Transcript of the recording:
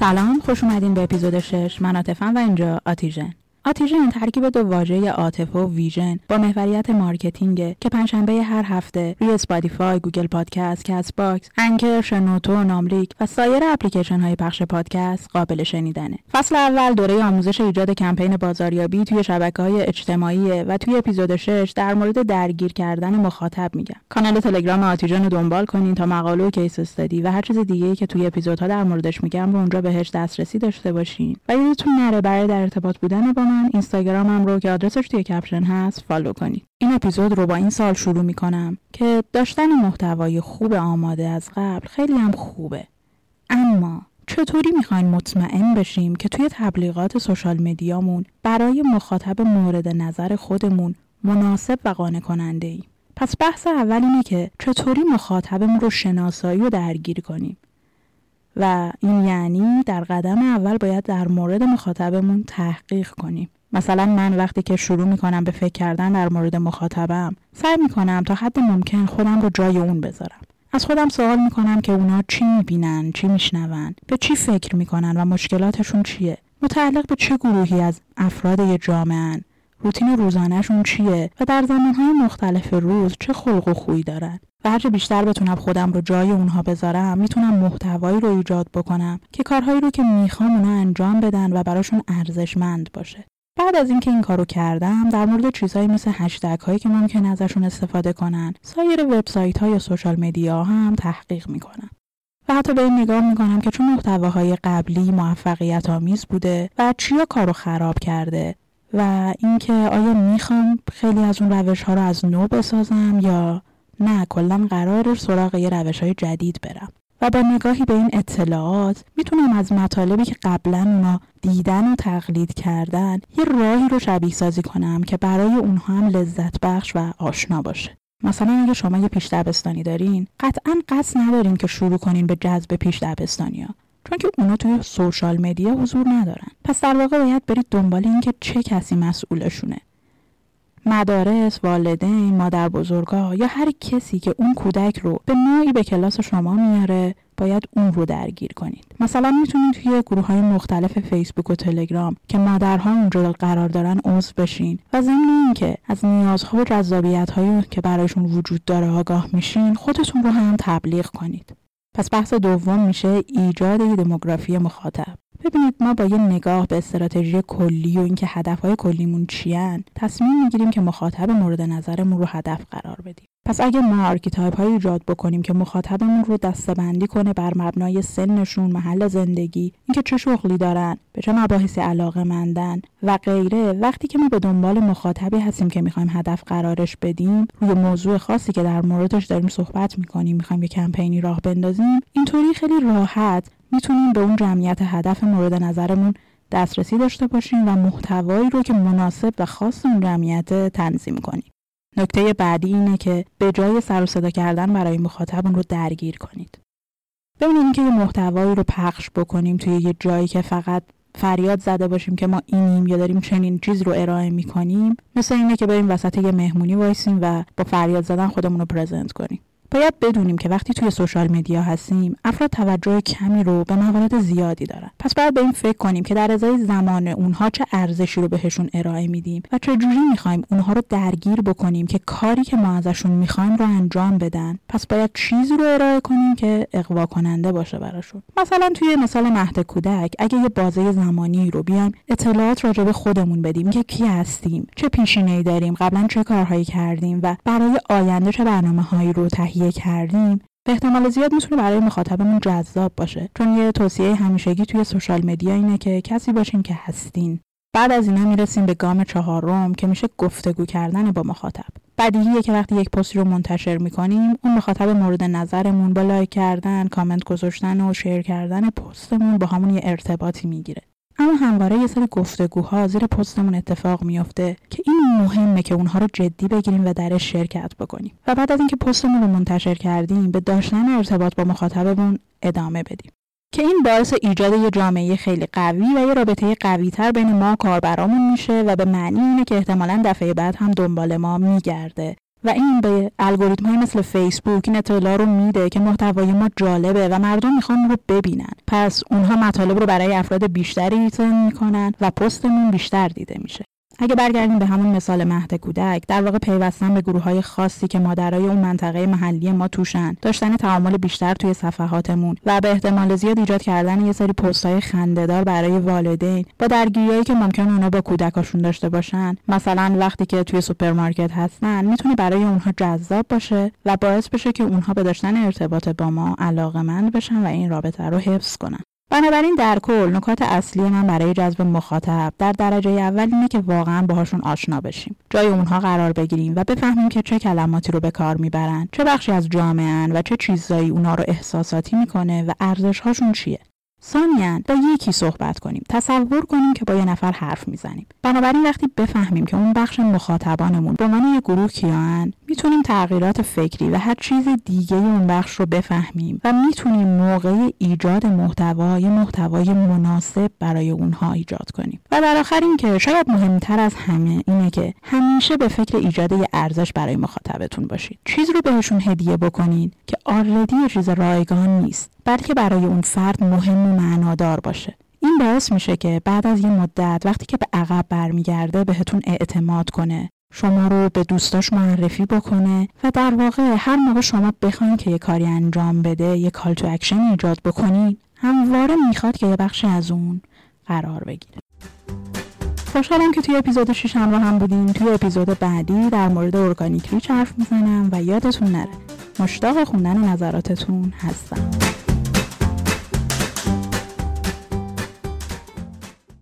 سلام خوش اومدین به اپیزود 6 من عاطفم و اینجا آتیژن. آتیژن ترکیب دو واژه عاطفه و vision با محوریت marketing که پنجشنبه هر هفته روی اسپاتیفای، گوگل پادکست، کست باکس، انکر، شنوتو، ناملیک و سایر اپلیکیشن های پخش پادکست قابل شنیدنه. فصل اول دوره آموزش ایجاد کمپین بازاریابی توی شبکه های اجتماعی و توی اپیزود 6 در مورد درگیر کردن مخاطب میگم. کانال تلگرام آتیژن رو دنبال کنین تا مقاله و case study و هر چیز دیگه که توی اپیزودها در موردش میگم رو اونجا بهش دسترسی داشته باشین و یادتون نره برای در ارتباط بودن با من اینستاگرامم رو که آدرسش توی caption هست follow کنید. این اپیزود رو با این سوال شروع می‌کنم که داشتن محتوای خوب آماده از قبل خیلی هم خوبه. اما چطوری می‌خواین مطمئن بشیم که توی تبلیغات سوشال مدیامون برای مخاطب مورد نظر خودمون مناسب و قانع کننده ایم؟ پس بحث اول اینه که چطوری مخاطبمون رو شناسایی و درگیر کنیم؟ و این یعنی در قدم اول باید در مورد مخاطبمون تحقیق کنیم. مثلا من وقتی که شروع می‌کنم به فکر کردن در مورد مخاطبم سعی می‌کنم تا حد ممکن خودم رو جای اون بذارم. از خودم سوال می‌کنم که اونا چی می‌بینن چی میشنون به چی فکر می‌کنن و مشکلاتشون چیه؟ متعلق به چه گروهی از افراد یه جامعه روتین روزانهشون چیه و در زمانهای مختلف روز چه خلق و خویی دارن؟ و هرچه بیشتر بتونم خودم رو جای اونها بذارم می‌تونم محتوایی رو ایجاد بکنم که کارهایی رو که می‌خوام اونا انجام بدن و براشون ارزشمند باشه. بعد از اینکه این کارو کردم در مورد چیزهایی مثل هشتگ هایی که ممکن ازشون استفاده کنن سایر وبسایت های یا سوشال مدیا هم تحقیق می‌کنم. و حتی به این نگاه می‌کنم که چون محتواهای قبلی موفقیت آمیز بوده و چیا کارو خراب کرده و اینکه آیا می‌خوام خیلی از اون روش ها رو از نو بسازم یا نه کلا قرار سراغ یه روش های جدید برم. و با نگاهی به این اطلاعات می‌تونم از مطالبی که قبلا اونا دیدن و تقلید کردن یه راهی رو شبیه سازی کنم که برای اونها هم لذت بخش و آشنا باشه. مثلا اگه شما یه پیش دبستانی دارین قطعا قصد ندارین که شروع کنین به جذب پیش دبستانی ها چون که اونا توی سوشال مدیا حضور ندارن. پس در واقع باید برید دنبال اینکه چه کسی مسئولشونه. مدارس، والدین، مادر بزرگا یا هر کسی که اون کودک رو به نوعی به کلاس شما میاره باید اون رو درگیر کنید. مثلا می‌تونید توی گروه های مختلف فیسبوک و تلگرام که مادرها اونجا قرار دارن عضو بشین و ضمن اینکه از نیازها و جذابیت هایی که برایشون وجود داره آگاه میشین خودتون رو هم تبلیغ کنید. پس بحث دوم میشه ایجاد دموگرافی مخاطب. ببینید ما با یه نگاه به استراتژی کلی و اینکه هدفهای کلیمون چیان تصمیم می‌گیریم که مخاطب مورد نظرمون رو هدف قرار بدیم. پس اگه ما archetype های ایجاد بکنیم که مخاطبمون رو دستبندی کنه بر مبنای سنشون محل زندگی اینکه چه شغلی دارن به چه مباحثی علاقه مندن و غیره وقتی که ما به دنبال مخاطبی هستیم که می‌خوایم هدف قرارش بدیم روی موضوع خاصی که در موردش داریم صحبت می‌کنیم می‌خوایم یه کمپینی راه بندازیم اینطوری خیلی راحت می‌تونیم به اون جمعیت هدف مورد نظرمون دسترسی داشته باشیم و محتوایی رو که مناسب و خاص اون جمعیت تنظیم کنیم. نکته بعدی اینه که به جای سر و صدا کردن برای مخاطب اون رو درگیر کنید. ببینید که یه محتوایی رو پخش بکنیم توی یه جایی که فقط فریاد زده باشیم که ما اینیم یا داریم چنین چیز رو ارائه می‌کنیم مثل اینه که بریم وسط یه مهمونی وایسیم و با فریاد زدن خودمون رو present کنیم باید بدونیم که وقتی توی social media هستیم افراد توجه کمی رو به موارد زیادی دارن. پس باید به این فکر کنیم که در ازای زمان اونها چه ارزشی رو بهشون ارائه میدیم و چه جوری می‌خوایم اونها رو درگیر بکنیم که کاری که ما ازشون می‌خوایم رو انجام بدن. پس باید چیزی رو ارائه کنیم که اقوا کننده باشه براشون. مثلا توی مثال مهد کودک اگه یه بازه زمانی رو بیایم اطلاعات راجع به خودمون بدیم که کی هستیم چه پیشینه‌ای داریم قبلا چه کارهایی کردیم و برای آینده چه برنامه‌هایی رو تهیه کردیم به احتمال زیاد می‌تونه برای مخاطبمون جذاب باشه چون یه توصیه همیشگی توی سوشال مدیا اینه که کسی باشین که هستین. بعد از اینا می‌رسیم به گام چهارم که میشه گفتگو کردن با مخاطب. بدیهیه که وقتی یک پستی رو منتشر می‌کنیم اون مخاطب مورد نظرمون با لایک کردن کامنت گذاشتن و شیر کردن پستمون با همون یه ارتباطی می‌گیره. اما همواره یه سری گفتگوها زیر پستمون اتفاق میافته که این مهمه که اونها رو جدی بگیریم و درش شرکت بکنیم. و بعد از اینکه پستمون رو منتشر کردیم به داشتن ارتباط با مخاطبمون ادامه بدیم. که این باعث ایجاد یه جامعه خیلی قوی و یه رابطه قوی تر بین ما کاربرامون میشه و به معنی اینه که احتمالا دفعه بعد هم دنبال ما میگرده. و این به الگوریتم های مثل فیسبوک این اطلاع رو میده که محتوای ما جالبه و مردم می‌خوان رو ببینن. پس اونها مطالب رو برای افراد بیشتری return می‌کنن و پستمون بیشتر دیده میشه. اگه برگردیم به همون مثال مهد کودک در واقع پیوستن به گروه های خاصی که مادرای اون منطقه محلی ما توشن داشتن تعامل بیشتر توی صفحاتمون و به احتمال زیاد ایجاد کردن یه سری پست های خندهدار برای والدین. با درگیریایی که ممکن اونا با کودکاشون داشته باشن مثلا وقتی که توی سوپرمارکت هستن می‌تونه برای اونها جذاب باشه و باعث بشه که اونها به داشتن ارتباط با ما علاقمند بشن و این رابطه رو حفظ کنن. بنابراین در کل نکات اصلی من برای جذب مخاطب در درجه اول اینه که واقعا باهاشون آشنا بشیم. جای اونها قرار بگیریم و بفهمیم که چه کلماتی رو به کار می‌برن چه بخشی از جامعه و چه چیزایی اونا رو احساساتی می‌کنه و ارزش هاشون چیه. ثانیا با یکی صحبت کنیم تصور کنیم که با یه نفر حرف می‌زنیم. بنابراین وقتی بفهمیم که اون بخش مخاطبانمون به عنوان یه گروه کیان می‌تونیم تغییرات فکری و هر چیز دیگه اون بخش رو بفهمیم و می‌تونیم موقع ایجاد محتوا یه محتوای مناسب برای اونها ایجاد کنیم. و در آخر اینکه شاید مهمتر از همه اینه که همیشه به فکر ایجاد یه ارزش برای مخاطبتون باشید. چیز رو بهشون هدیه بکنید که آردی یه چیز رایگان نیست بلکه برای اون فرد مهم و معنادار باشه. این باعث میشه که بعد از یه مدت وقتی که به عقب برمیگرده بهتون اعتماد کنه شما رو به دوستاش معرفی بکنه و در واقع هر موقع شما بخواین که یه کاری انجام بده یه call to action ایجاد بکنید همواره می‌خواد که یه بخشی از اون قرار بگیره. خوشحالم که توی اپیزود 6 هم با هم بودیم. توی اپیزود بعدی در مورد organic reach حرف می‌زنم و یادتون نره. مشتاق خوندن نظراتتون هستم.